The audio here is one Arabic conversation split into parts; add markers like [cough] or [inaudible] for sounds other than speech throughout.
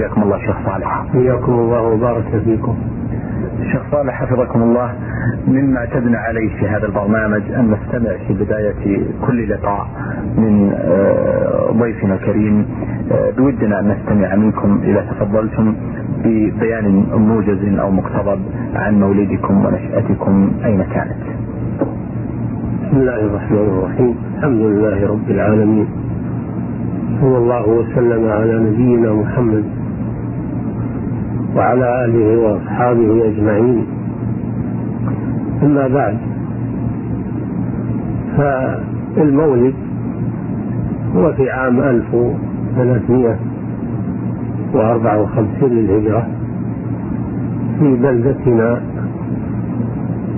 حياكم الله شيخ صالح. حياكم الله وبارك فيكم. شيخ صالح حفظكم الله. مما اعتدنا عليه في هذا البرنامج أن نستمع في بداية كل لقاء من آه، ضيفنا الكريم. آه، بودنا أن نستمع منكم إذا تفضلتم ببيان موجز أو مقتضب عن مولدكم ونشأتكم أين كانت. بسم الله الرحمن الرحيم. الحمد لله رب العالمين. صلى الله وسلم على نبينا محمد وعلى آله وأصحابه أجمعين. أما بعد فالمولد هو في عام 1354 للهجرة في بلدتنا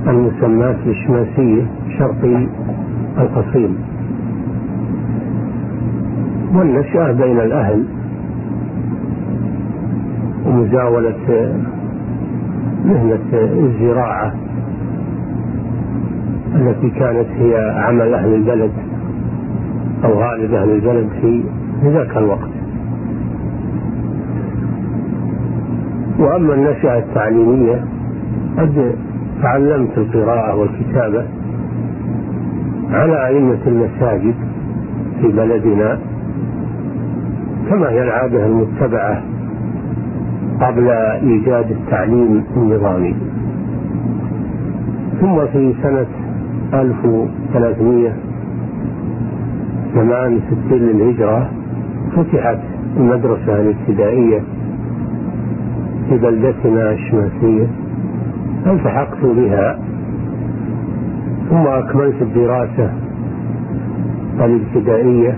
المسماة بالشماسية شرقي القصيم. والنشأة بين الأهل ومزاولة مهنة الزراعة التي كانت هي عمل أهل البلد أو غالب أهل البلد في ذاك الوقت. وأما النشأة التعليمية قد تعلمت القراءة والكتابة على أئمة المساجد في بلدنا كما هي العادة المتبعة قبل إيجاد التعليم النظامي. ثم في سنة 1368 للهجرة فتحت المدرسة الابتدائية في بلدتنا الشماسية. ألتحقت بها. ثم أكملت الدراسة الابتدائية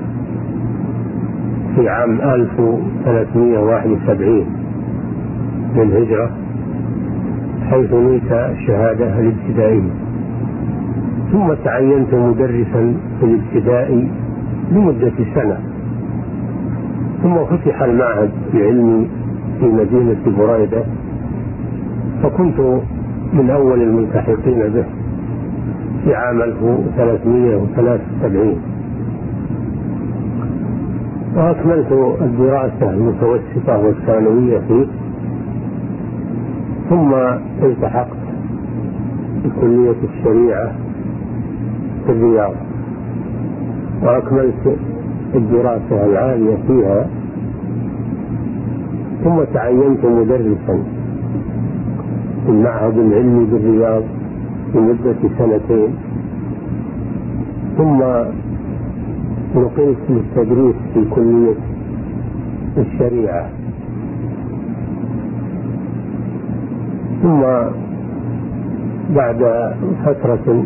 في عام 1371 للهجرة حيث نيت الشهادة الابتدائية. ثم تعينت مدرسا في الابتدائي لمدة سنة. ثم فتح المعهد العلمي في مدينة بريدة. فكنت من أول الملتحقين به في عام 1373 وأكملت الدراسة المتوسطة والثانوية فيه. ثم التحقت بكلية الشريعة في الرياض وأكملت الدراسة العالية فيها ثم تعينت مدرسا في المعهد العلمي بالرياض لمدة سنتين ثم نقلت للتدريس في كلية الشريعة. ثم بعد فترة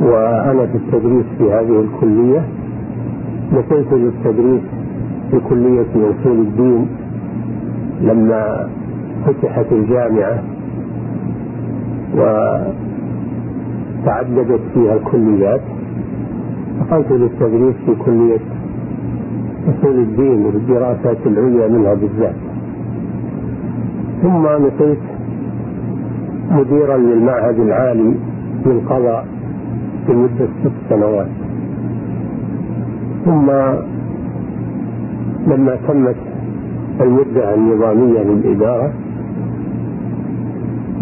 وأنا في التدريس في هذه الكلية نقلت للتدريس في كلية أصول الدين لما فتحت الجامعة وتعددت فيها الكليات. دخلت للتدريس في كلية أصول الدين والدراسات العليا منها بالذات. ثم نقلت مديرا للمعهد العالي للقضاء لمدة ست سنوات. ثم لما تمت المدة النظامية للإدارة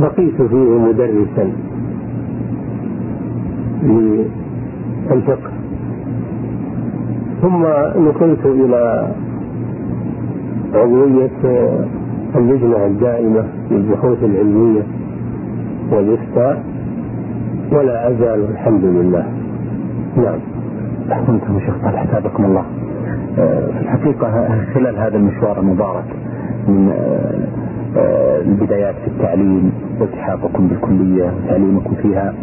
بقيت فيه مدرسا للفقه. ثم نقلت إلى عضوية اللجنة الدائمة للبحوث العلمية والإفتاء ولا أزال الحمد لله. نعم. أحسنتم شيخ صالح حسابكم الله. آه، في الحقيقة خلال هذا المشوار المبارك من آه، آه، البدايات في التعليم والتحاقكم بالكلية وتعليمكم فيها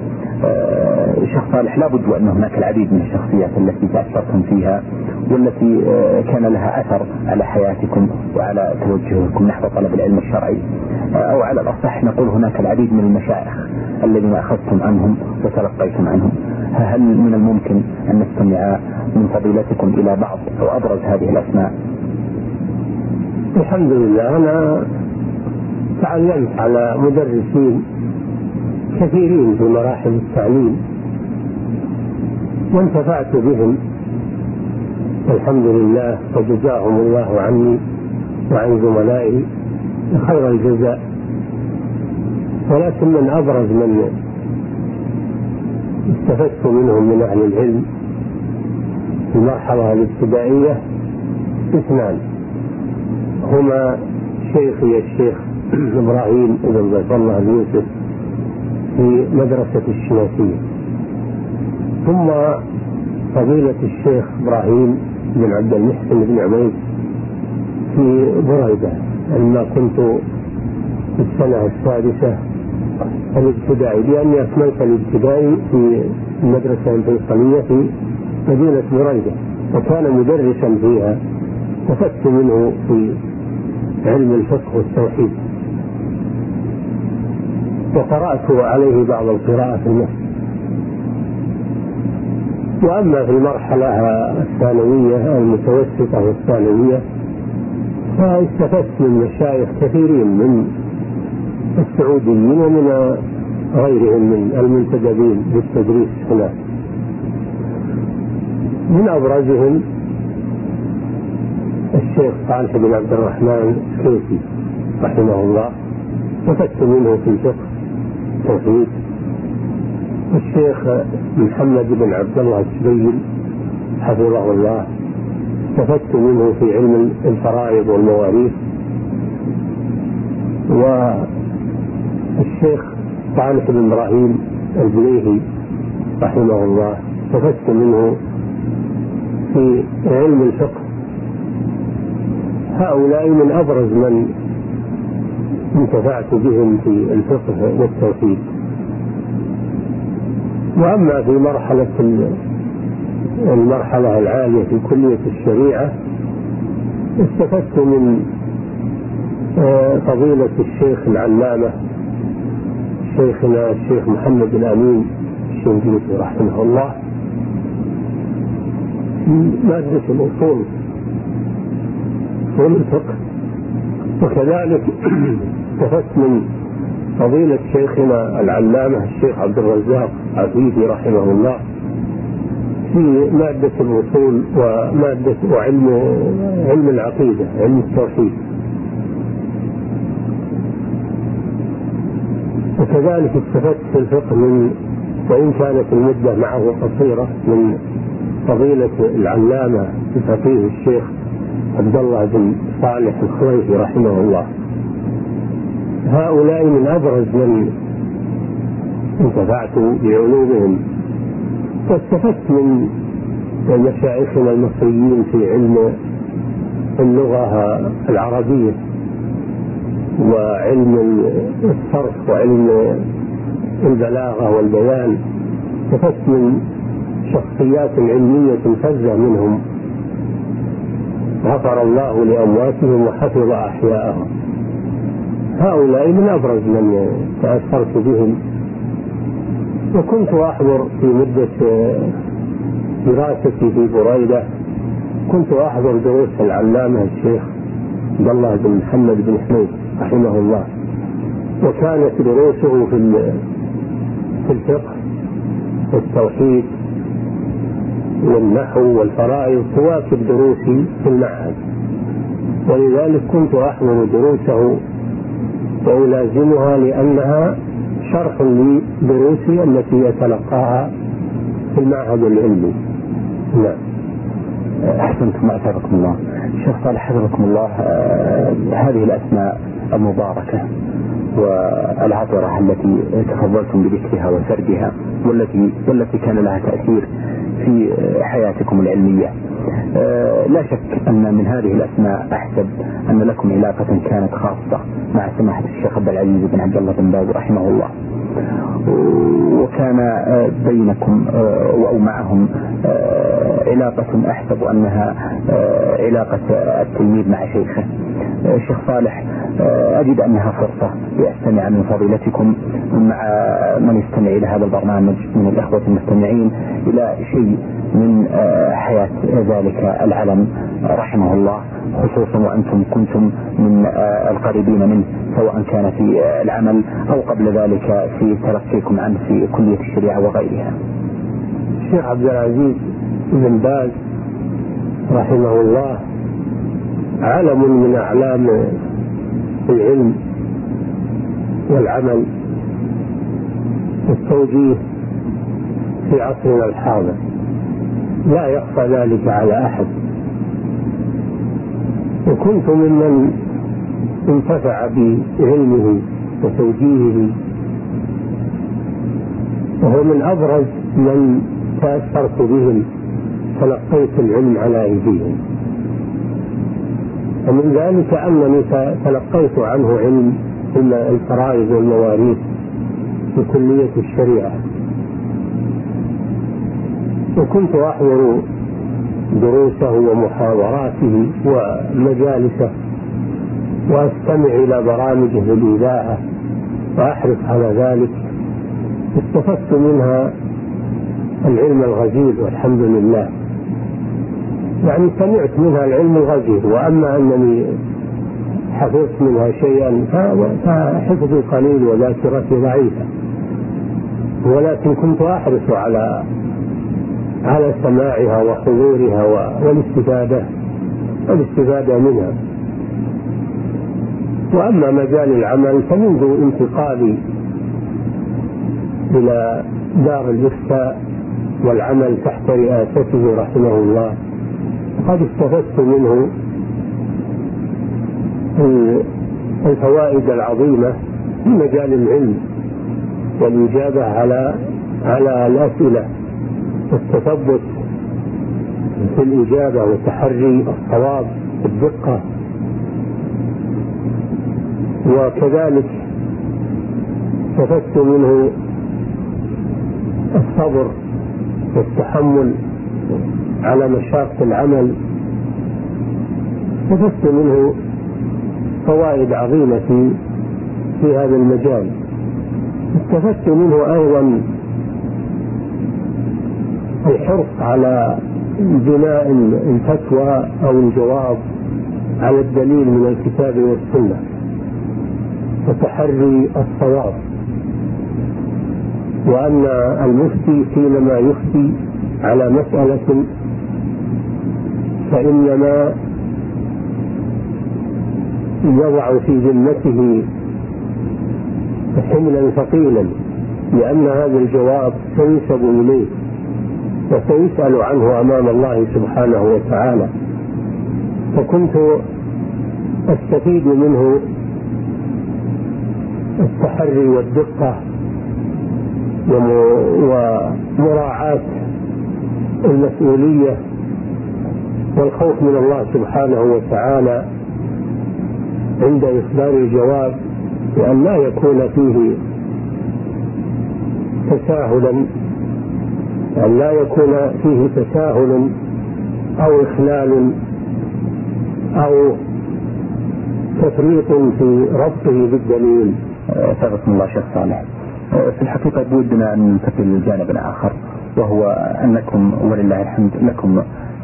شيخ صالح لابد وأن هناك العديد من الشخصيات التي تأثرتم فيها. والتي كان لها أثر على حياتكم وعلى توجهكم نحو طلب العلم الشرعي. أو على الأصح نقول هناك العديد من المشايخ الذين أخذتم عنهم وتلقيتم عنهم. هل من الممكن أن نستمع من فضيلتكم إلى بعض أو أبرز هذه الأسماء؟ الحمد لله. أنا تعلمت على مدرسين كثيرين في مراحل التعليم وانتفعت بهم. الحمد لله وجزاهم الله عني وعن زملائي خير الجزاء. ولكن من أبرز من استفدت منهم من أهل العلم في المرحلة الابتدائية اثنان. هما شيخي الشيخ إبراهيم بن عبد الله يوسف في مدرسة الشناسية ثم فضيلة الشيخ إبراهيم بن عبد المحسن بن عبيد في بريدة لما كنت في السنة السادسة الابتدائي لأني أكملت الابتدائي في المدرسة الفيصلية في مدينة بريدة وكان مدرسا فيها استفدت منه في علم الفقه والتوحيد. وقرأت عليه بعض القراءة في المسجد وأما في المرحلة الثانوية المتوسطة والثانوية فاستفدت من مشايخ كثيرين من السعوديين ومن غيرهم من المنتدبين بالتدريس هناك من أبرزهم الشيخ صالح بن عبد الرحمن الكيسي رحمه الله. استفدت منه في الفقه التوحيد الشيخ محمد بن عبد الله السبيل حفظه الله استفدت منه في علم الفرائض والمواريث. والشيخ صالح بن إبراهيم البليهي رحمه الله استفدت منه في علم الفقه. هؤلاء من أبرز من انتفعت بهم في الفقه والتوحيد. وأما في مرحله المرحلة العالية في كلية الشريعة استفدت من آه، فضيلة الشيخ العلامة شيخنا الشيخ محمد الأمين الشنقيطي رحمه الله مادة الأصول أصول الفقه وكذلك [clears throat] استفدت من فضيلة شيخنا العلامة الشيخ عبد الرزاق عفيفي رحمه الله في مادة الوصول ومادة وعلم علم العقيدة علم التوحيد. وكذلك استفدت في الفقه من وإن كانت المدة معه قصيرة من فضيلة العلامة الفقيه الشيخ عبد الله بن صالح الخويفي رحمه الله. هؤلاء من أبرز من انتفعت بعلومهم. واستفدت من مشايخنا المصريين في علم اللغة العربية وعلم الصرف وعلم البلاغة والبيان. استفدت من شخصيات علمية فزة منهم. غفر الله لأمواتهم وحفظ أحياءهم. هؤلاء من أبرز من تأثرت بهم. وكنت أحضر في مدة دراستي في بريدة. كنت أحضر دروس العلامة الشيخ عبد الله بن محمد بن حميد رحمه الله. وكانت دروسه في في الفقه والتوحيد والنحو والفرائض تواكب دروسي في المعهد. ولذلك كنت أحضر دروسه وألازمها لأنها شرح لدروسي التي يتلقاها في المعهد العلمي. نعم. أحسنتم أثابكم الله. شيخ صالح حفظكم الله. آه، هذه الأسماء المباركة والعطرة التي تفضلتم بذكرها وسردها والتي والتي كان لها تأثير في حياتكم العلمية. لا شك أن من هذه الأسماء أحسب أن لكم علاقة كانت خاصة مع سماحة الشيخ عبد العزيز بن عبد الله بن باز رحمه الله. وكان آه، بينكم آه، أو معهم علاقة أحسب أنها علاقة التلميذ مع شيخه. الشيخ صالح أجد أنها فرصة لأستمع من فضيلتكم مع من يستمع إلى هذا البرنامج من الإخوة المستمعين إلى شيء من حياة ذلك العلم رحمه الله خصوصا وأنتم كنتم من القريبين منه سواء كان في العمل أو قبل ذلك في تلقيكم عنه في كلية الشريعة وغيرها. الشيخ عبد العزيز بن باز رحمه الله علم من أعلام العلم والعمل والتوجيه في عصرنا الحاضر. لا يخفى ذلك على أحد. وكنت ممن انتفع بعلمه وتوجيهه. وهو من أبرز من تأثرت بهم تلقيت العلم على أيديهم. ومن ذلك أنني تلقيت عنه علم الفرائض والمواريث في كلية الشريعة. وكنت أحضر دروسه ومحاضراته ومجالسه وأستمع إلى برامجه في الإذاعة وأحرص على ذلك. استفدت منها العلم الغزير والحمد لله. يعني سمعت منها العلم الغزير وأما أنني حفظت منها شيئا فحفظي قليل وذاكرتي ضعيفة. ولكن كنت أحرص على على سماعها وحضورها والاستفادة والاستفادة منها. وأما مجال العمل فمنذ انتقالي إلى دار الإفتاء والعمل تحت رئاسته رحمه الله قد استفدت منه الفوائد العظيمة في مجال العلم والإجابة على على الأسئلة. والتثبت في الإجابة وتحري الصواب الدقة. وكذلك استفدت منه الصبر والتحمل على مشاق العمل. استفدت منه فوائد عظيمة في في هذا المجال. استفدت منه أيضا الحرص على بناء الفتوى أو الجواب على الدليل من الكتاب والسنة وتحري الصواب. وأن المفتي حينما يفتي على مسألة فإنما يضع في ذمته حملا ثقيلا لأن هذا الجواب سينسب إليه. وسيسأل عنه أمام الله سبحانه وتعالى فكنت أستفيد منه التحري والدقة ومراعاة المسؤولية والخوف من الله سبحانه وتعالى عند إصدار الجواب بأن لا يكون فيه تساهلا أن لا يكون فيه تساهل أو إخلال أو تفريط في ربطه بالدليل. ثبتكم الله شيخ صالح. في الحقيقة بودنا أن ننتقل للجانب الآخر وهو أنكم ولله الحمد لكم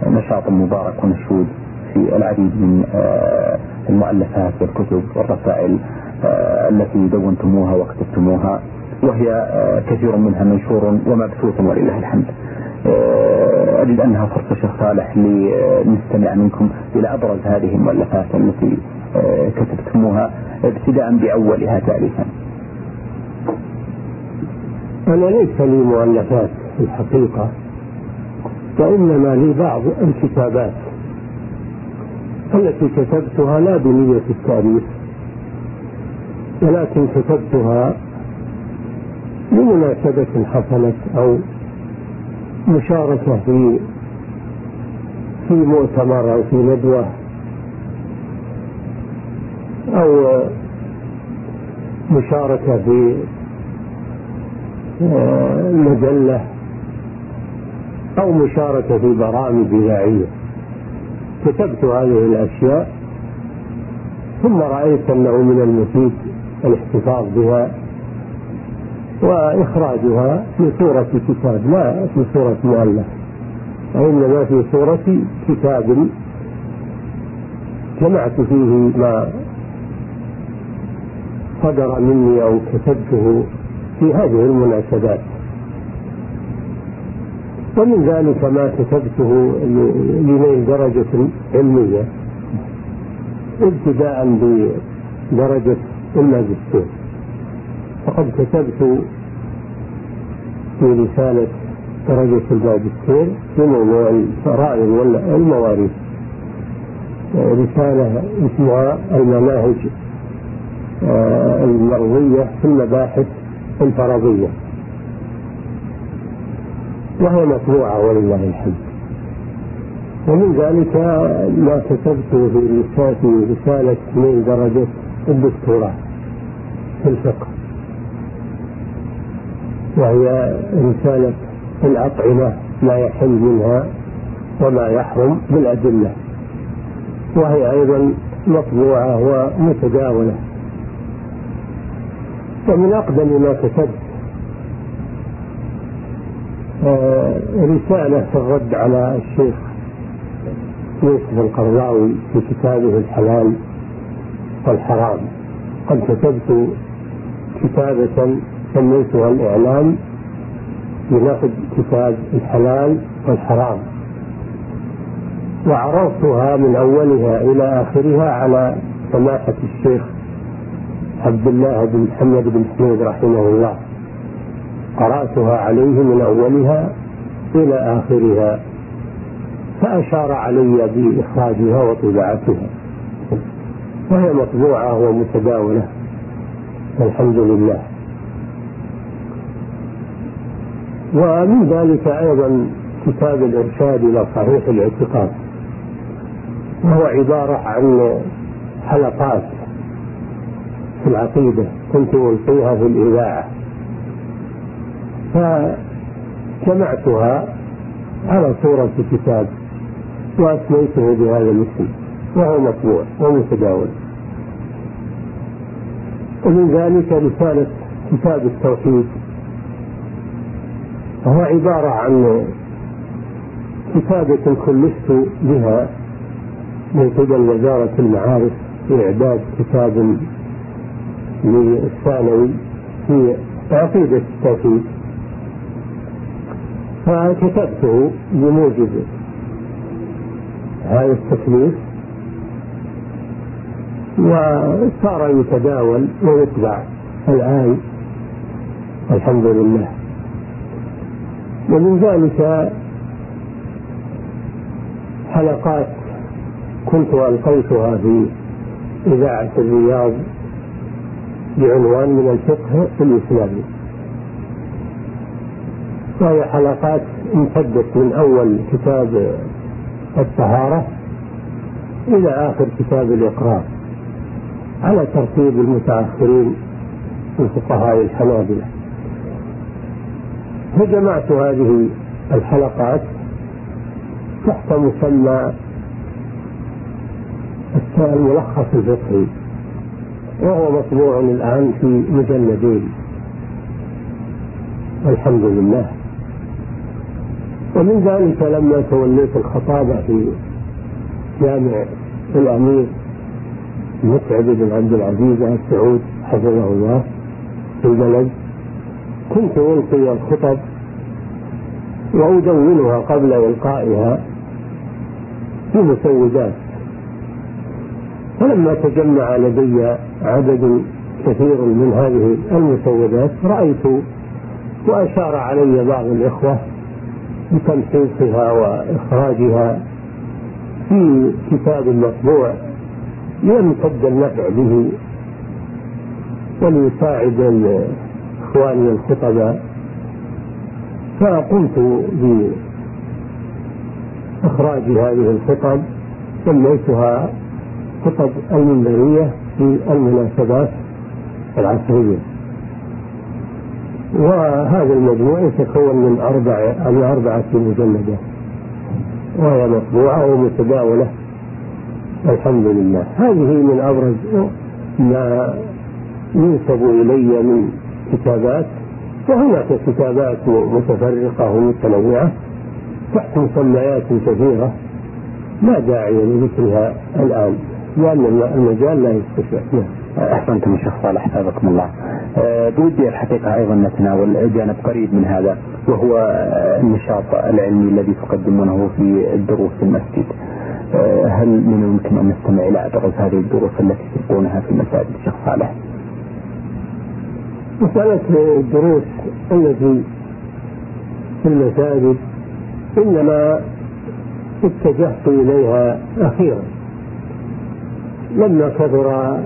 نشاط مبارك ونشود في العديد من آه، المؤلفات والكتب والرسائل آه، التي دونتموها وكتبتموها وهي آه، كثير منها منشور ومبثوث ولله الحمد. أجد أنها فرصة شيخ صالح لنستمع منكم إلى أبرز هذه المؤلفات التي كتبتموها ابتداء بأولها ثالثا. أنا ليس لي مؤلفات في الحقيقة وإنما لي بعض الكتابات. التي كتبتها لا بنية التأليف ولكن كتبتها لمناسبة حصلت أو مشاركة في في مؤتمر أو في ندوة أو مشاركة في آه، مجلة أو مشاركة في برامج إذاعية. كتبت هذه الأشياء ثم رأيت أنه من المفيد الاحتفاظ بها. وإخراجها في صورة كتاب لا في صورة مؤلف. وإنما في صورة كتاب. جمعت فيه ما صدر مني أو كتبته في هذه المناسبات. ومن ذلك ما كتبته لنيل درجة علمية ابتداء بدرجة الماجستير. فقد كتبت في رسالة درجة الماجستير في موضوع الفرائض والمواريث رسالة اسمها المناهج آه، المرضية في المباحث الفرضية. وهي مطبوعة ولله الحمد. ومن ذلك ما كتبته في رسالة رسالة من درجة الدكتوراه في الفقه. وهي رسالة الأطعمة ما يحل منها وما يحرم بالأدلة. وهي أيضا مطبوعة ومتداولة. ومن أقدم ما كتبت آه، رسالة في الرد على الشيخ يوسف القرضاوي في كتابه الحلال والحرام. قد كتبت كتابة سميتها الإعلام بنقد كتاب الحلال والحرام. وعرضتها من أولها إلى آخرها على سماحة الشيخ عبد الله بن محمد بن حميد رحمه الله. قرأتها عليه من أولها إلى آخرها فأشار علي بإخراجها وطباعتها وهي مطبوعة ومتداولة والحمد لله. ومن ذلك أيضا كتاب الإرشاد إلى صحيح الاعتقاد وهو عبارة عن حلقات في العقيدة كنت ألقيها في الإذاعة. فجمعتها على صورة كتاب وأسميته بهذا الاسم وهو مطبوع ومتداول. ومن ذلك رسالة كتاب التوحيد وهو عبارة عن كتابة كلفت بها من قبل وزارة المعارف في إعداد كتاب للثانوي في عقيدة التوحيد. فكتبته بموجب هذا التكليف وصار يتداول ويتبع الآن الحمد لله. ومن ذلك حلقات كنت ألقيتها في إذاعة الرياض بعنوان من الفقه الإسلامي وهي حلقات امتدت من أول كتاب الطهارة إلى آخر كتاب الإقرار على ترتيب المتأخرين من فقهاء الحنابلة. فجمعت هذه الحلقات تحت مسمى الملخص الفقهي وهو مطبوع الآن في مجلدين الحمد لله. ومن ذلك لما توليت الخطابة في جامع الأمير متعب بن عبد العزيز آل سعود حفظه الله في البلد. كنت ألقي الخطب وأدونها قبل إلقائها في مسودات فلما تجمع لدي عدد كثير من هذه المسودات رأيت وأشار علي بعض الإخوة بتمحيصها وإخراجها في كتاب مطبوع ليمتد النفع به وليساعد إخواني الخطباء فقمت بإخراج هذه الخطب سميتها خطب المنبرية في المناسبات العصرية. وهذا المجموع يتكون من أربع من أربعة مجلدات وهي مطبوعة ومتداولة. الحمد لله. هذه من أبرز ما ينسب إلي من كتابات وهناك كتابات متفرقة ومتنوعة تحت مسميات كثيرة لا داعي لذكرها الآن لأن المجال لا يستشع أحسنتم الشيخ صالح حفظكم الله. بودي الحقيقة أيضا نتناول جانب قريب من هذا وهو النشاط العلمي الذي تقدمونه في الدروس في المسجد هل من الممكن أن نستمع إلى أبرز هذه الدروس التي تلقونها في المساجد الشيخ صالح؟ مسألة الدروس التي في المساجد إنما اتجهت إليها أخيرا. لما كثر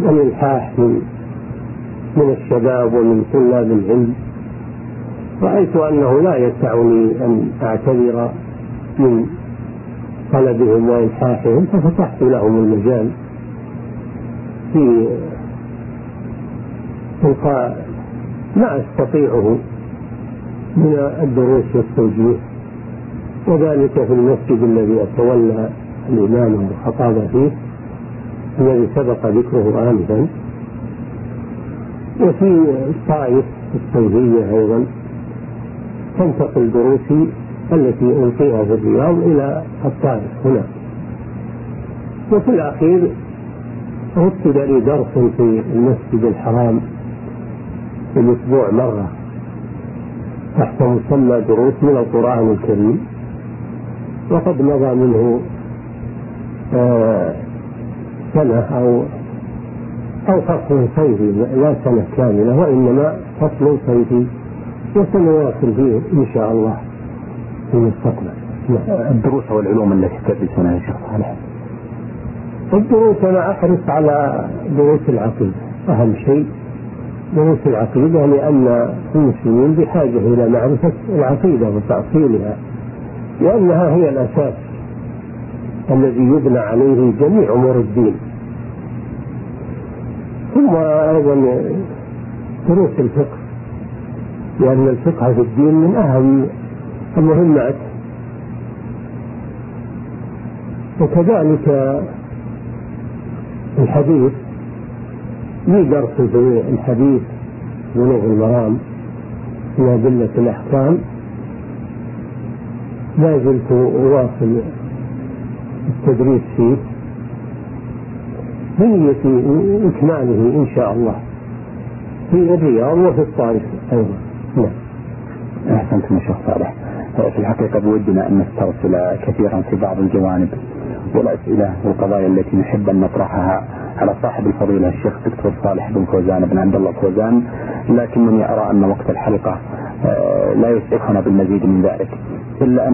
الإلحاح من من الشباب ومن طلاب العلم رأيت أنه لا يسعني أن أعتذر من طلبهم وإلحاحهم ففتحت لهم المجال في إلقاء ما أستطيعه من الدروس والتوجيه وذلك في المسجد الذي أتولى الإمام والخطابة فيه الذي سبق ذكره آنفا. وفي الطائف التوجيهية أيضا تنتقل دروسي التي ألقيها في الرياض إلى الطائف هنا. وفي الأخير رتب لي درس في المسجد الحرام في الأسبوع مرة. تحت مسمى دروس من القرآن الكريم. وقد مضى منه آه سنة أو أو فصل صيفي لا سنة كاملة وإنما فصل صيفي. وسنواصل فيه إن شاء الله في المستقبل. الدروس والعلوم التي تدرسونها يا شيخ صالح الدروس أنا أحرص على دروس العقيدة. أهم شيء دروس العقيدة لأن المسلمين بحاجة إلى معرفة العقيدة وتأصيلها لأنها هي الأساس الذي يبنى عليه جميع أمور الدين. ثم أيضا دروس الفقه لأن الفقه في الدين من أهم المهمات. وكذلك الحديث درس في الحديث بلوغ المرام من أدلة الأحكام. لا زلت أواصل التدريس فيه بنية إكماله إن شاء الله في الرياض وفي الطائف أيضا. نعم. أحسنتم شيخ صالح. في الحقيقة بودنا أن نسترسل كثيرا في بعض الجوانب والأسئلة والقضايا التي نحب أن نطرحها. على صاحب الفضيلة الشيخ دكتور صالح بن فوزان بن عبد الله فوزان لكنني أرى أن وقت الحلقة آه، لا يسعفنا بالمزيد من ذلك. إلا أن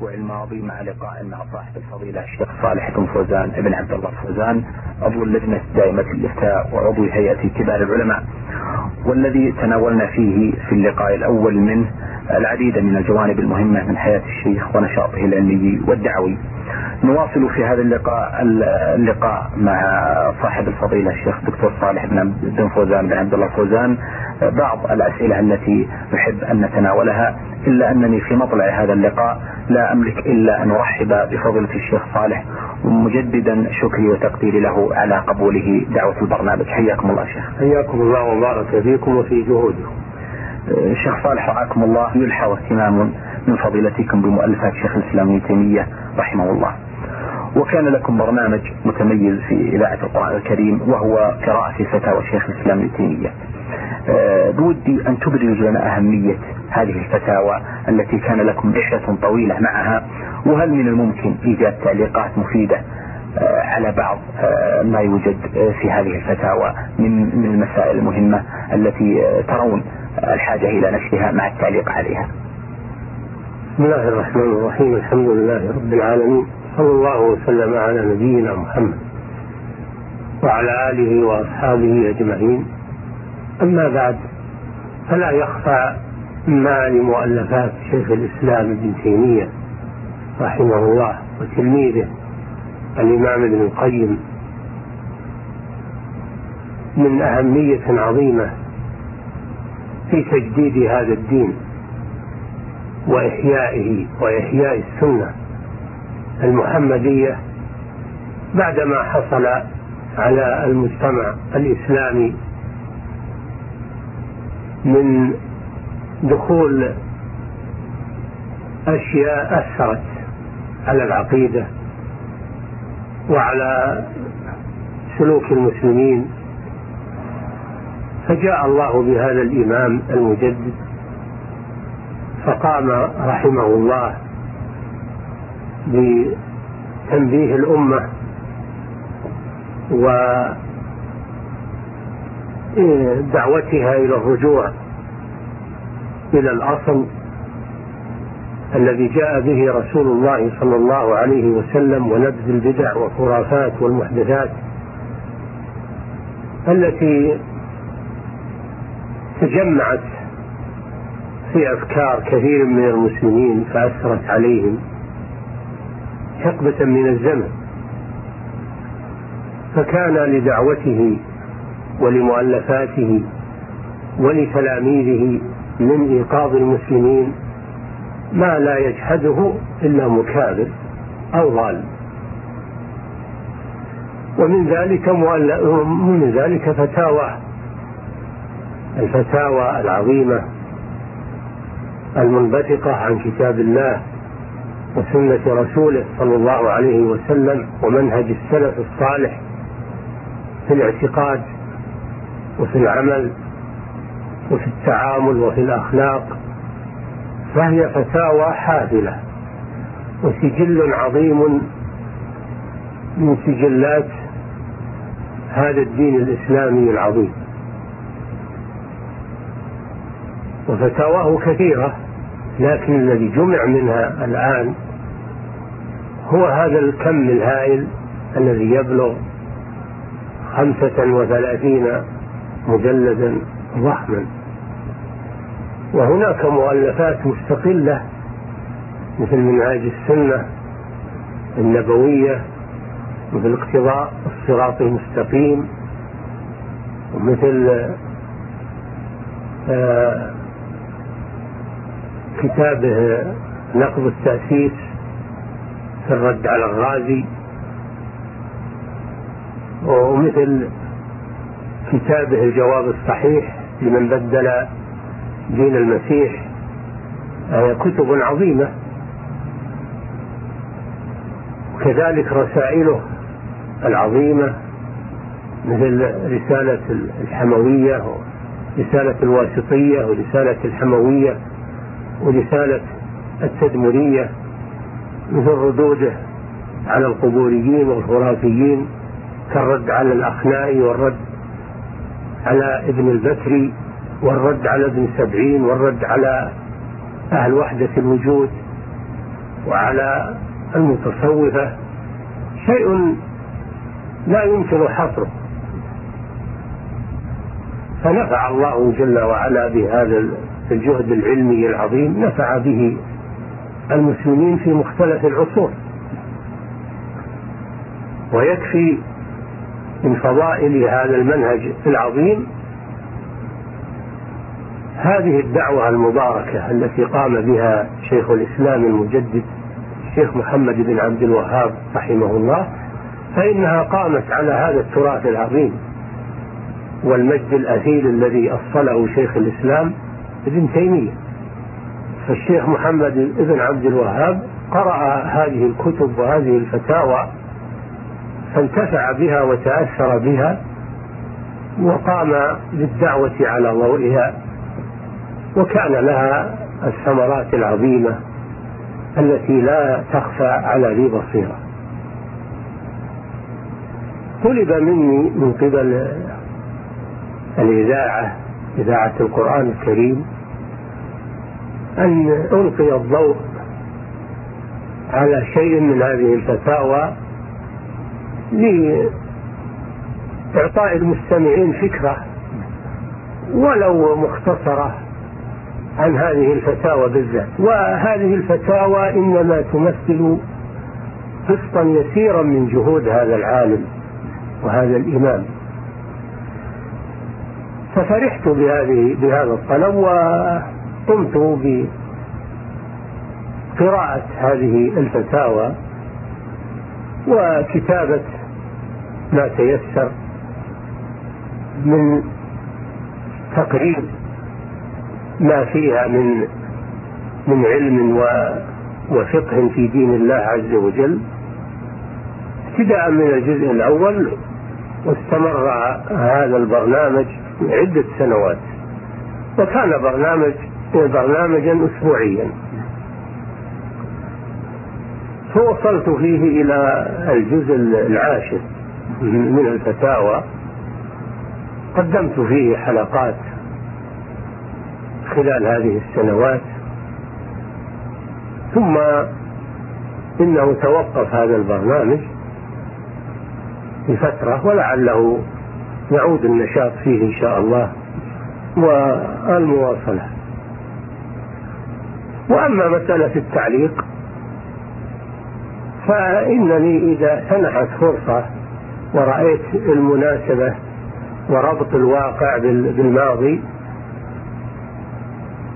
الأسبوع الماضي مع لقاء مع صاحب الفضيلة الشيخ صالح بن فوزان بن عبد الله فوزان عضو اللجنة الدائمة الإفتاء وعضو هيئة كبار العلماء والذي تناولنا فيه في اللقاء الأول منه العديد من الجوانب المهمة من حياة الشيخ ونشاطه العلمي والدعوي. نواصل في هذا اللقاء اللقاء مع صاحب الفضيلة الشيخ دكتور صالح بن فوزان بن عبد الله فوزان. بعض الأسئلة التي نحب أن نتناولها إلا أنني في مطلع هذا اللقاء لا أملك إلا أن أرحب بفضيلة الشيخ صالح مجددا. شكري وتقديري له على قبوله. دعوة البرنامج. حياكم الله شيخ. حياكم الله وبارك فيكم وفي جهودكم. الشيخ صالح رعاكم الله. يلحى واهتمام من فضيلتكم بمؤلفات شيخ الإسلام ابن تيمية رحمه الله. وكان لكم برنامج متميز في إذاعة القرآن الكريم وهو قراءة فتاوى شيخ الإسلام ابن تيمية. أه بودي أن تبرز لنا أهمية هذه الفتاوى التي كان لكم رحلة طويلة معها وهل من الممكن إيجاد تعليقات مفيدة أه على بعض أه ما يوجد في هذه الفتاوى من من المسائل المهمة التي ترون الحاجة إلى نشرها مع التعليق عليها؟ بسم الله الرحمن الرحيم الحمد لله رب العالمين. صلى الله وسلم على نبينا محمد وعلى آله وأصحابه أجمعين. أما بعد فلا يخفى ما لمؤلفات شيخ الإسلام ابن تيمية رحمه الله وتلميذه الإمام ابن القيم من أهمية عظيمة في تجديد هذا الدين وإحيائه وإحياء السنة. المحمدية بعدما حصل على المجتمع الإسلامي من دخول أشياء أثرت على العقيدة وعلى سلوك المسلمين فجاء الله بهذا الإمام المجدد فقام رحمه الله بتنبيه الأمة ودعوتها إلى الرجوع إلى الأصل الذي جاء به رسول الله صلى الله عليه وسلم ونبذ البدع والخرافات والمحدثات التي تجمعت في أفكار كثير من المسلمين فأثرت عليهم. حقبة من الزمن. فكان لدعوته ولمؤلفاته ولتلاميذه من إيقاظ المسلمين ما لا يجحده إلا مكابر أو ضال. ومن ذلك ومن ذلك فتاوى. الفتاوى العظيمة المنبثقة عن كتاب الله وسنة رسوله صلى الله عليه وسلم ومنهج السلف الصالح في الاعتقاد وفي العمل وفي التعامل وفي الأخلاق فهي فتاوى حافلة وسجل عظيم من سجلات هذا الدين الإسلامي العظيم. وفتاواه كثيرة لكن الذي جمع منها الآن هو هذا الكم الهائل الذي يبلغ خمسة وثلاثين مجلدا ضخما. وهناك مؤلفات مستقلة مثل منهاج السنة النبوية مثل اقتضاء الصراط المستقيم ومثل آه كتابه نقض التأسيس في الرد على الغازي. ومثل كتابه الجواب الصحيح لمن بدل دين المسيح هي كتب عظيمة. وكذلك رسائله العظيمة مثل رسالة الحموية ورسالة الواسطية ورسالة الحموية. ورسالة التدمرية مثل ردوده على القبوريين والخرافيين كالرد على الأخنائي والرد على ابن البكري والرد على ابن سبعين والرد على أهل وحدة الوجود وعلى المتصوفة. شيء لا يمكن حصره. فنفع الله جل وعلا بهذا الجهد العلمي العظيم نفع به المسلمين في مختلف العصور. ويكفي من فضائل هذا المنهج العظيم هذه الدعوة المباركة التي قام بها شيخ الإسلام المجدد الشيخ محمد بن عبد الوهاب رحمه الله فإنها قامت على هذا التراث العظيم والمجد الأثيل الذي أصله شيخ الإسلام ابن تيمية. فالشيخ محمد بن عبد الوهاب قرأ هذه الكتب وهذه الفتاوى فانتفع بها وتأثر بها وقام بالدعوة على ضوئها وكان لها الثمرات العظيمة التي لا تخفى على ذي بصيرة. طلب مني من قبل الإذاعة إذاعة القرآن الكريم أن ألقي الضوء على شيء من هذه الفتاوى لإعطاء المستمعين فكرة ولو مختصرة عن هذه الفتاوى بالذات. وهذه الفتاوى إنما تمثل قسطا يسيرا من جهود هذا العالم وهذا الإمام. ففرحت بهذه بهذا الطلب وقمت بقراءة هذه الفتاوى وكتابة ما تيسر من تقريب ما فيها من من علم وفقه في دين الله عز وجل. ابتداء من الجزء الأول واستمر هذا البرنامج عدة سنوات. وكان برنامج برنامجا أسبوعيا. فوصلت فيه إلى الجزء العاشر من الفتاوى. قدمت فيه حلقات خلال هذه السنوات. ثم إنه توقف هذا البرنامج لفترة ولعله يعود النشاط فيه إن شاء الله والمواصلة. وأما مسألة التعليق فإنني إذا سنحت فرصة ورأيت المناسبة وربط الواقع بالماضي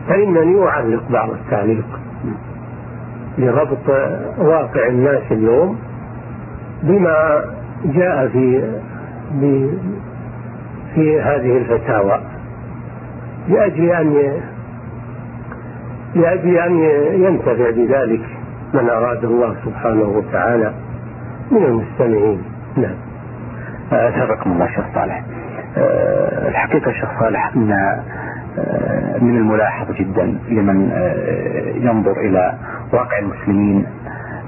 فإنني أعلق بعض التعليق لربط واقع الناس اليوم بما جاء في في هذه الفتاوى. لأجل أن لأجل أن ينتفع بذلك من أراد الله سبحانه وتعالى من المستمعين. نعم. أثابكم الله شيخ صالح. أه، الحقيقة شيخ صالح أن أه، من الملاحظ جدا لمن ينظر إلى واقع المسلمين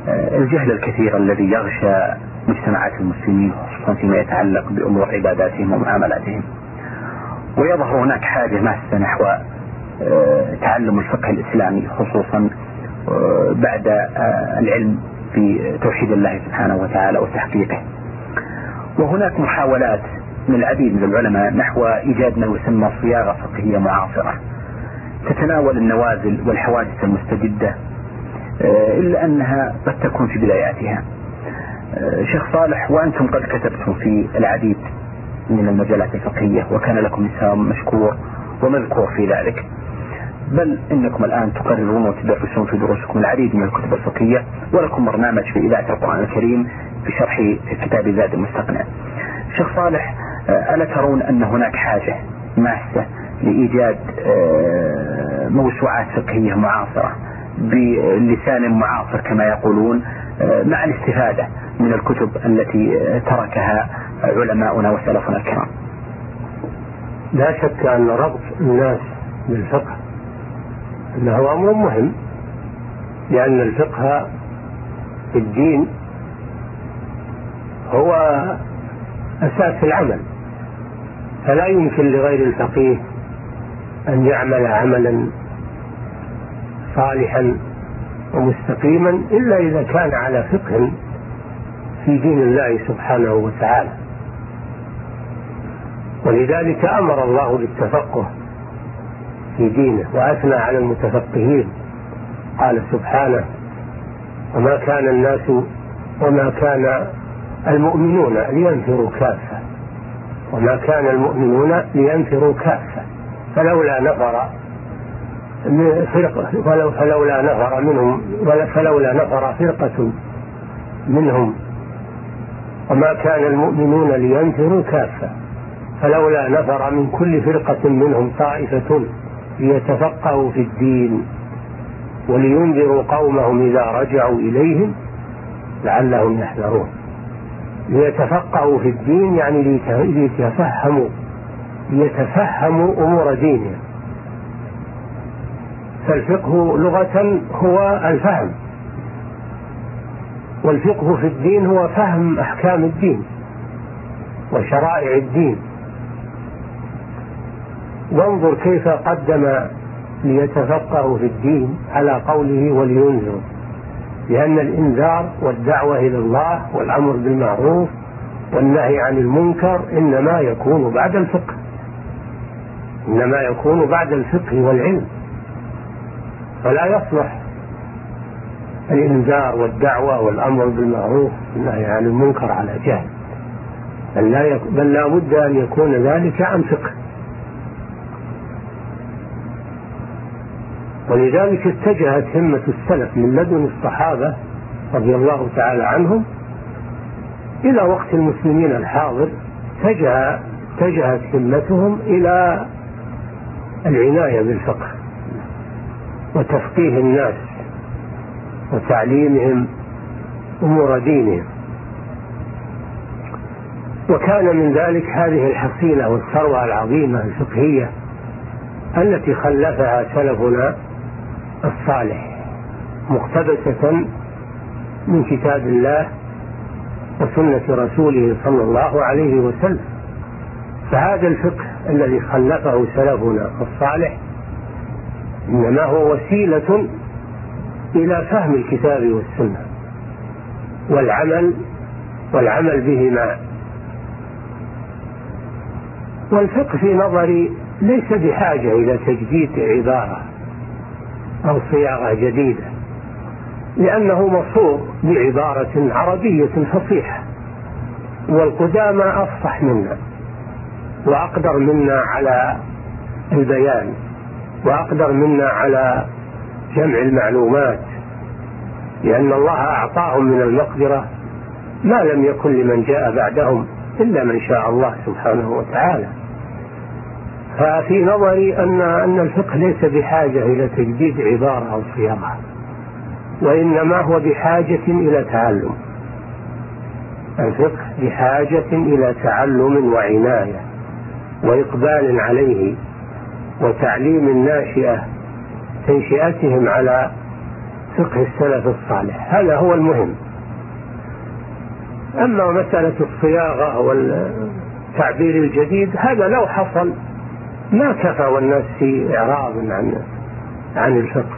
الجهل الكثير الذي يغشى مجتمعات المسلمين خصوصا فيما يتعلق بأمور عباداتهم ومعاملاتهم. ويظهر هناك حاجة ماسة نحو تعلم الفقه الإسلامي خصوصا بعد العلم بتوحيد الله سبحانه وتعالى وتحقيقه. وهناك محاولات من العديد من العلماء نحو إيجاد ما يسمى صياغة فقهية معاصرة. تتناول النوازل والحوادث المستجدة آه، إلا أنها قد تكون في بداياتها. آه، شيخ صالح وأنتم قد كتبتم في العديد من المجالات الفقهية وكان لكم اسهام مشكور ومذكور في ذلك. بل إنكم الآن تقررون وتدرسون في دروسكم العديد من الكتب الفقهية ولكم برنامج في إذاعة القرآن الكريم بشرح كتاب زاد المستقنع. شيخ صالح آه، ألا ترون أن هناك حاجة ماسة لإيجاد آه، موسوعات فقهية معاصرة بلسان معاصر كما يقولون آه، مع الاستفادة من الكتب التي تركها علماؤنا وسلفنا الكرام. لا شك أن ربط الناس بالفقه أنه أمر مهم لأن الفقه في الدين هو أساس العمل. فلا يمكن لغير الفقيه أن يعمل عملا صالحا ومستقيما إلا إذا كان على فقه في دين الله سبحانه وتعالى. ولذلك أمر الله بالتفقه في دينه وأثنى على المتفقهين. قال سبحانه وما كان الناس وما كان المؤمنون لينفروا كافة. وما كان المؤمنون لينفروا كافة. فلولا نفر فرقة فلولا نفر منهم فلولا نفر فرقة منهم وما كان المؤمنون لينفروا كافة فلولا نفر من كل فرقة منهم طائفة ليتفقهوا في الدين ولينذروا قومهم إذا رجعوا إليهم لعلهم يحذرون. ليتفقهوا في الدين يعني ليتفهموا ليتفهموا أمور دينهم. فالفقه لغة هو الفهم. والفقه في الدين هو فهم أحكام الدين وشرائع الدين. وانظر كيف قدم ليتفقهوا في الدين على قوله ولينذروا لأن الإنذار والدعوة إلى الله والأمر بالمعروف والنهي عن المنكر إنما يكون بعد الفقه إنما يكون بعد الفقه والعلم. فلا يصلح الإنذار والدعوة والأمر بالمعروف والنهي عن المنكر على جهل. بل لا, يك... بل لا بد أن يكون ذلك عن فقه. ولذلك اتجهت همة السلف من لدن الصحابة رضي الله تعالى عنهم إلى وقت المسلمين الحاضر اتجه اتجهت همتهم إلى العناية بالفقه وتفقيه الناس. وتعليمهم أمور دينهم. وكان من ذلك هذه الحصيلة والثروة العظيمة الفقهية التي خلفها سلفنا الصالح مقتبسة من كتاب الله وسنة رسوله صلى الله عليه وسلم. فهذا الفقه الذي خلفه سلفنا الصالح إنما هو وسيلة إلى فهم الكتاب والسنة والعمل والعمل بهما. والفقه في نظري ليس بحاجة إلى تجديد عبارة أو صياغة جديدة لأنه مصور بعبارة عربية فصيحة والقدامى أفصح منا وأقدر منا على البيان وأقدر منا على جمع المعلومات لأن الله أعطاهم من المقدرة ما لم يكن لمن جاء بعدهم إلا من شاء الله سبحانه وتعالى. ففي نظري أن أن الفقه ليس بحاجة إلى تجديد عبارة أو صياغة وإنما هو بحاجة إلى تعلم. الفقه بحاجة إلى تعلم وعناية وإقبال عليه وتعليم الناشئة تنشئتهم على فقه السلف الصالح. هذا هو المهم. أما مسألة الصياغة والتعبير الجديد هذا لو حصل ما كفى والناس في إعراض عن عن الفقه.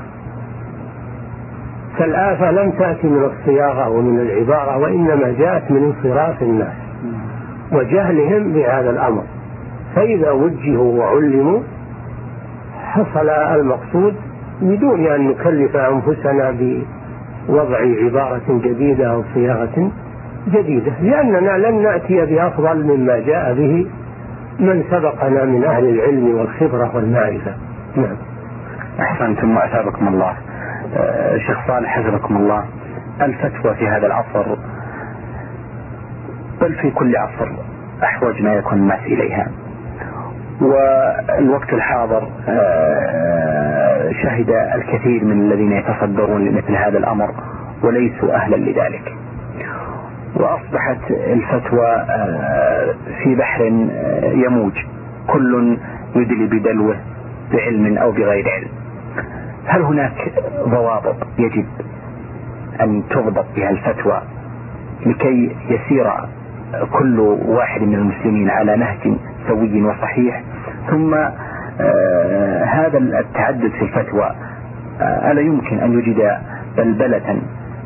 فالآفة لم تأتي من الصياغة ومن العبارة وإنما جاءت من انصراف الناس وجهلهم بهذا الأمر. فإذا وجهوا وعلموا حصل المقصود بدون أن نكلف أنفسنا بوضع عبارة جديدة أو صياغة جديدة لأننا لن نأتي بأفضل مما جاء به من سبقنا من أهل العلم والخبرة والمعرفة. نعم. أحسنتم وأثابكم الله. آه، شيخ صالح حفظكم الله. الفتوى في هذا العصر بل في كل عصر أحوج ما يكون الناس إليها. والوقت الحاضر آه، شهد الكثير من الذين يتصدرون لمثل هذا الأمر وليسوا أهلا لذلك. وأصبحت الفتوى آه، في بحر آه، يموج. كل يدلي بدلوه بعلم أو بغير علم. هل هناك ضوابط يجب أن تضبط بها الفتوى لكي يسير كل واحد من المسلمين على نهج سوي وصحيح ثم هذا التعدد في الفتوى آه ألا يمكن أن يجد بلبلة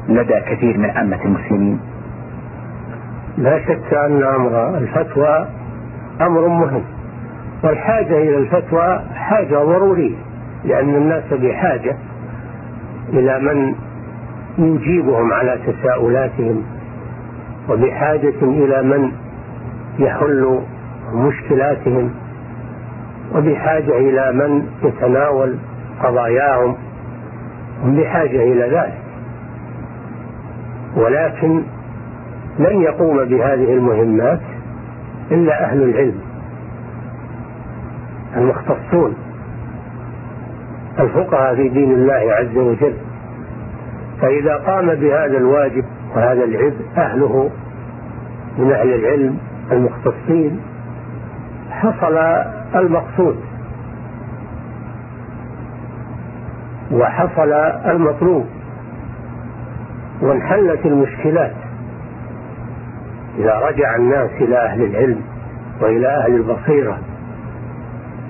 لدى كثير من عامة المسلمين؟ لا شك أن أمر الفتوى أمر مهم والحاجة إلى الفتوى حاجة ضرورية لأن الناس بحاجة إلى من يجيبهم على تساؤلاتهم وبحاجة إلى من يحل مشكلاتهم. وبحاجة إلى من يتناول قضاياهم هم بحاجة إلى ذلك. ولكن لن يقوم بهذه المهمات إلا أهل العلم المختصون الفقهاء في دين الله عز وجل. فإذا قام بهذا الواجب وهذا العبء أهله من أهل العلم المختصين حصل المقصود. وحصل المطلوب وانحلت المشكلات. إذا رجع الناس إلى أهل العلم وإلى أهل البصيرة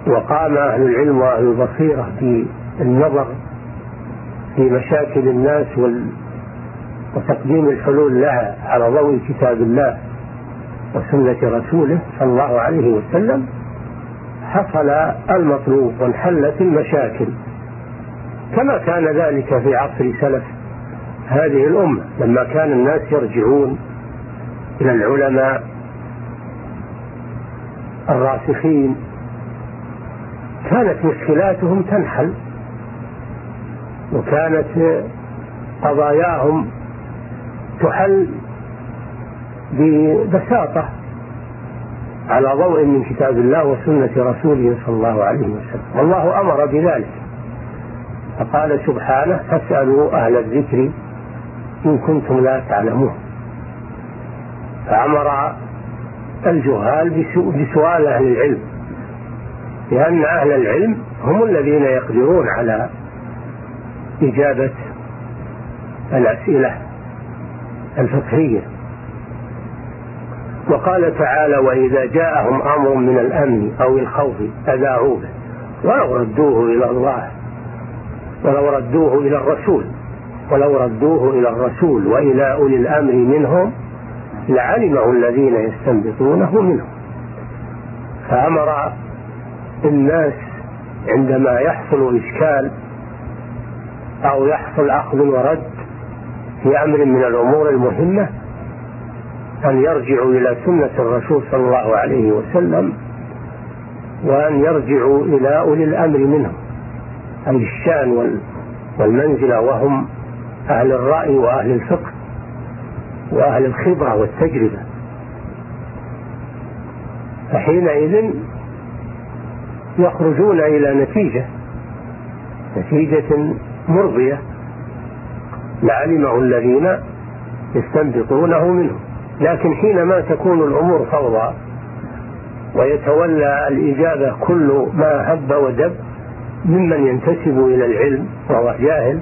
وقام أهل العلم وأهل البصيرة بالنظر في مشاكل الناس وتقديم الحلول لها على ضوء كتاب الله وسنة رسوله صلى الله عليه وسلم حصل المطلوب وانحلت المشاكل. كما كان ذلك في عصر سلف هذه الأمة لما كان الناس يرجعون إلى العلماء الراسخين كانت مشكلاتهم تنحل وكانت قضاياهم تحل ببساطة. على ضوء من كتاب الله وسنة رسوله صلى الله عليه وسلم. والله أمر بذلك. فقال سبحانه فاسألوا أهل الذكر إن كنتم لا تعلمون. فأمر الجهال بسؤال أهل العلم. لأن أهل العلم هم الذين يقدرون على إجابة الأسئلة الفقهية. وقال تعالى وإذا جاءهم أمر من الأمن أو الخوف أذاعوا به ولو ردوه إلى الله ولو ردوه إلى الرسول ولو ردوه إلى الرسول وإلى أولي الأمر منهم لعلمه الذين يستنبطونه منهم. فأمر الناس عندما يحصل إشكال أو يحصل أخذ ورد في أمر من الأمور المهمة أن يرجعوا إلى سنة الرسول صلى الله عليه وسلم وأن يرجعوا إلى أولي الأمر منهم أي الشأن والمنزلة وهم أهل الرأي وأهل الفقه وأهل الخبرة والتجربة. فحينئذ يخرجون إلى نتيجة نتيجة مرضية لعلمه الذين يستنبطونه منه لكن حينما تكون الأمور فوضى ويتولى الإجابة كل ما هب ودب ممن ينتسب إلى العلم وهو جاهل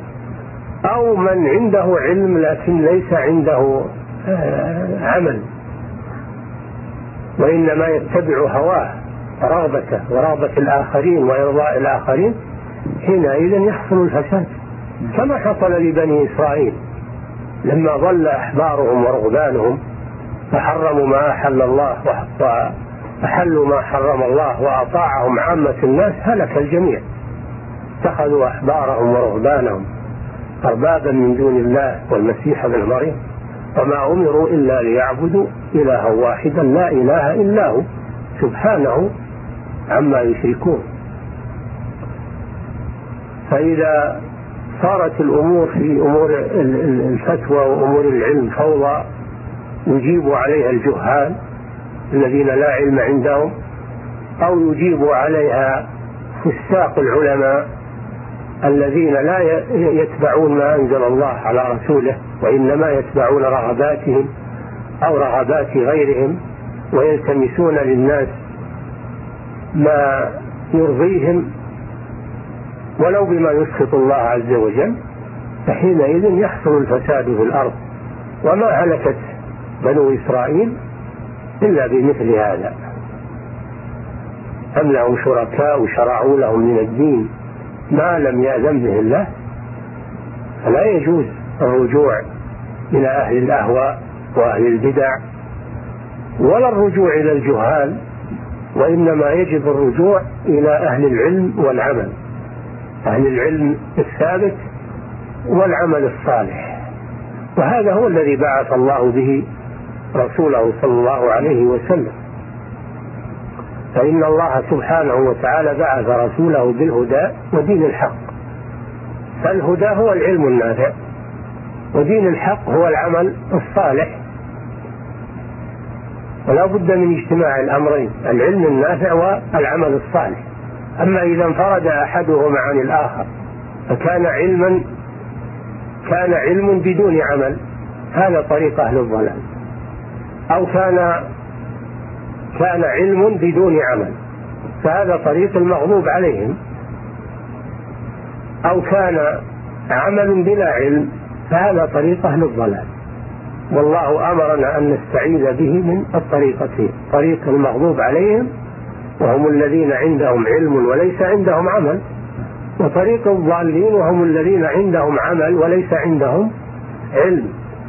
أو من عنده علم لكن ليس عنده آه، عمل. وإنما يتبع هواه ورغبته ورغبة الآخرين وإرضاء الآخرين حينئذ يحصل الفساد. كما حصل لبني إسرائيل لما ضل أحبارهم ورغبانهم فحرموا ما أحل الله وأحلوا ما حرم الله وأطاعهم عامة الناس هلك الجميع. اتخذوا أحبارهم ورهبانهم أربابا من دون الله والمسيح ابن مريم وما أمروا إلا ليعبدوا إلها واحدا لا إله إلا هو سبحانه عما يشركون. فإذا صارت الأمور في أمور الفتوى وأمور العلم فوضى يجيب عليها الجهال الذين لا علم عندهم أو يجيب عليها فساق العلماء الذين لا يتبعون ما أنزل الله على رسوله وإنما يتبعون رغباتهم أو رغبات غيرهم ويلتمسون للناس ما يرضيهم ولو بما يسخط الله عز وجل فحينئذ يحصل الفساد في الأرض. وما هلكت بنو إسرائيل إلا بمثل هذا. أم لهم شركاء شرعوا لهم من الدين ما لم يأذن به الله؟ فلا يجوز الرجوع إلى أهل الأهواء وأهل البدع ولا الرجوع إلى الجهال وإنما يجب الرجوع إلى أهل العلم والعمل أهل العلم الثابت والعمل الصالح. وهذا هو الذي بعث الله به رسوله صلى الله عليه وسلم. فإن الله سبحانه وتعالى بعث رسوله بالهدى ودين الحق. فالهدى هو العلم النافع ودين الحق هو العمل الصالح. ولا بد من اجتماع الأمرين العلم النافع والعمل الصالح. أما إذا انفرد أحدهما عن الآخر فكان علما كان علم بدون عمل هذا طريق أهل الضلال. أو كان كان علم بدون عمل فهذا طريق المغضوب عليهم. أو كان عمل بلا علم فهذا طريق أهل الضلال. والله أمرنا أن نستعيذ به من الطريقتين طريق المغضوب عليهم وهم الذين عندهم علم وليس عندهم عمل وطريق الضالين وهم الذين عندهم عمل وليس عندهم علم.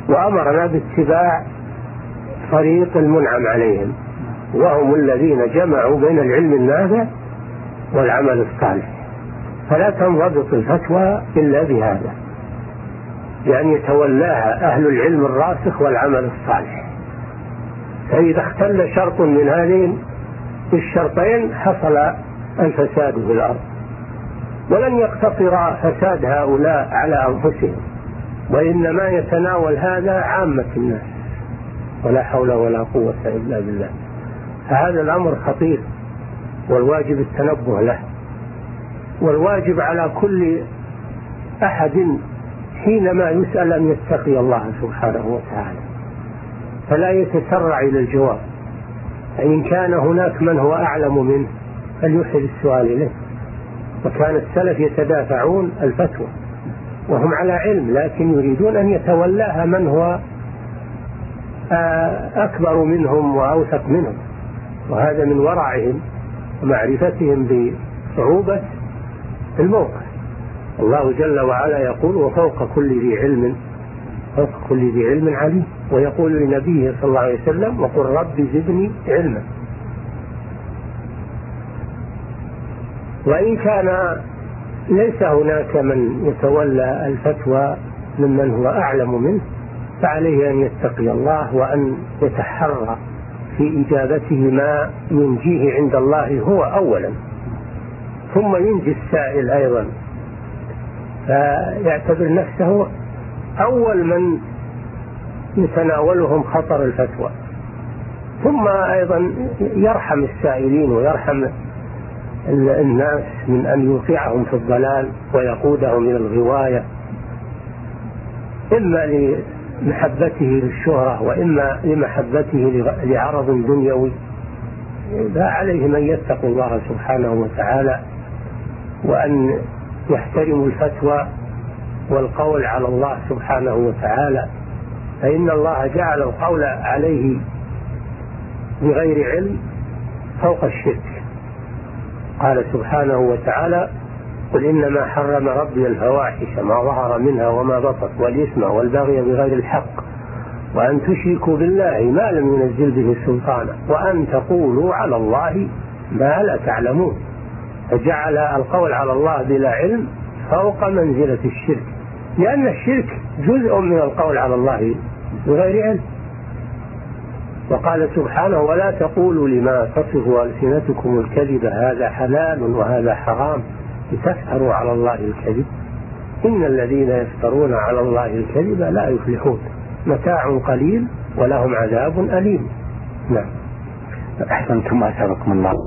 وأمرنا باتباع طريق المنعم عليهم وهم الذين جمعوا بين العلم النافع والعمل الصالح. فلا تنضبط الفتوى إلا بهذا بأن يتولاها أهل العلم الراسخ والعمل الصالح. فإذا اختل شرط من هذين الشرطين حصل الفساد في الأرض. ولن يقتصر فساد هؤلاء على أنفسهم وإنما يتناول هذا عامة الناس. ولا حول ولا قوة إلا بالله. فهذا الأمر خطير والواجب التنبه له. والواجب على كل أحد حينما يسأل أن يتقي الله سبحانه وتعالى. فلا يتسرع إلى الجواب. فإن كان هناك من هو أعلم منه فليحل السؤال إليه. وكان السلف يتدافعون الفتوى. وهم على علم لكن يريدون أن يتولاها من هو أكبر منهم وأوثق منهم. وهذا من ورعهم ومعرفتهم بصعوبة الموقف. الله جل وعلا يقول وفوق كل ذي علم فوق كل ذي علم عليم. ويقول لنبيه صلى الله عليه وسلم وقل رب زدني علما. وإن كان ليس هناك من يتولى الفتوى ممن هو أعلم منه فعليه أن يتقي الله وأن يتحرى في إجابته ما ينجيه عند الله هو أولا. ثم ينجي السائل أيضا. فيعتبر نفسه أول من يتناولهم خطر الفتوى. ثم أيضا يرحم السائلين ويرحم الناس من أن يوقعهم في الضلال ويقودهم إلى الغواية. إما لمحبته للشهرة وإما لمحبته لعرض دنيوي فعليهم أن يتقوا الله سبحانه وتعالى وأن يحترموا الفتوى والقول على الله سبحانه وتعالى. فإن الله جعل القول عليه بغير علم فوق الشرك. قال سبحانه وتعالى قل إنما حرم ربي الفواحش ما ظهر منها وما بطن والإثم والبغي بغير الحق وأن تشركوا بالله ما لم ينزل به سلطانا وأن تقولوا على الله ما لا تعلمون فجعل القول على الله بلا علم فوق منزلة الشرك لأن الشرك جزء من القول على الله بغير علم وقال سبحانه ولا تقولوا لما تصف ألسنتكم الكذب هذا حلال وهذا حرام لتفتروا على الله الكذب. إن الذين يفترون على الله الكذب لا يفلحون. متاع قليل ولهم عذاب أليم. نعم. أحسنتم أثابكم الله.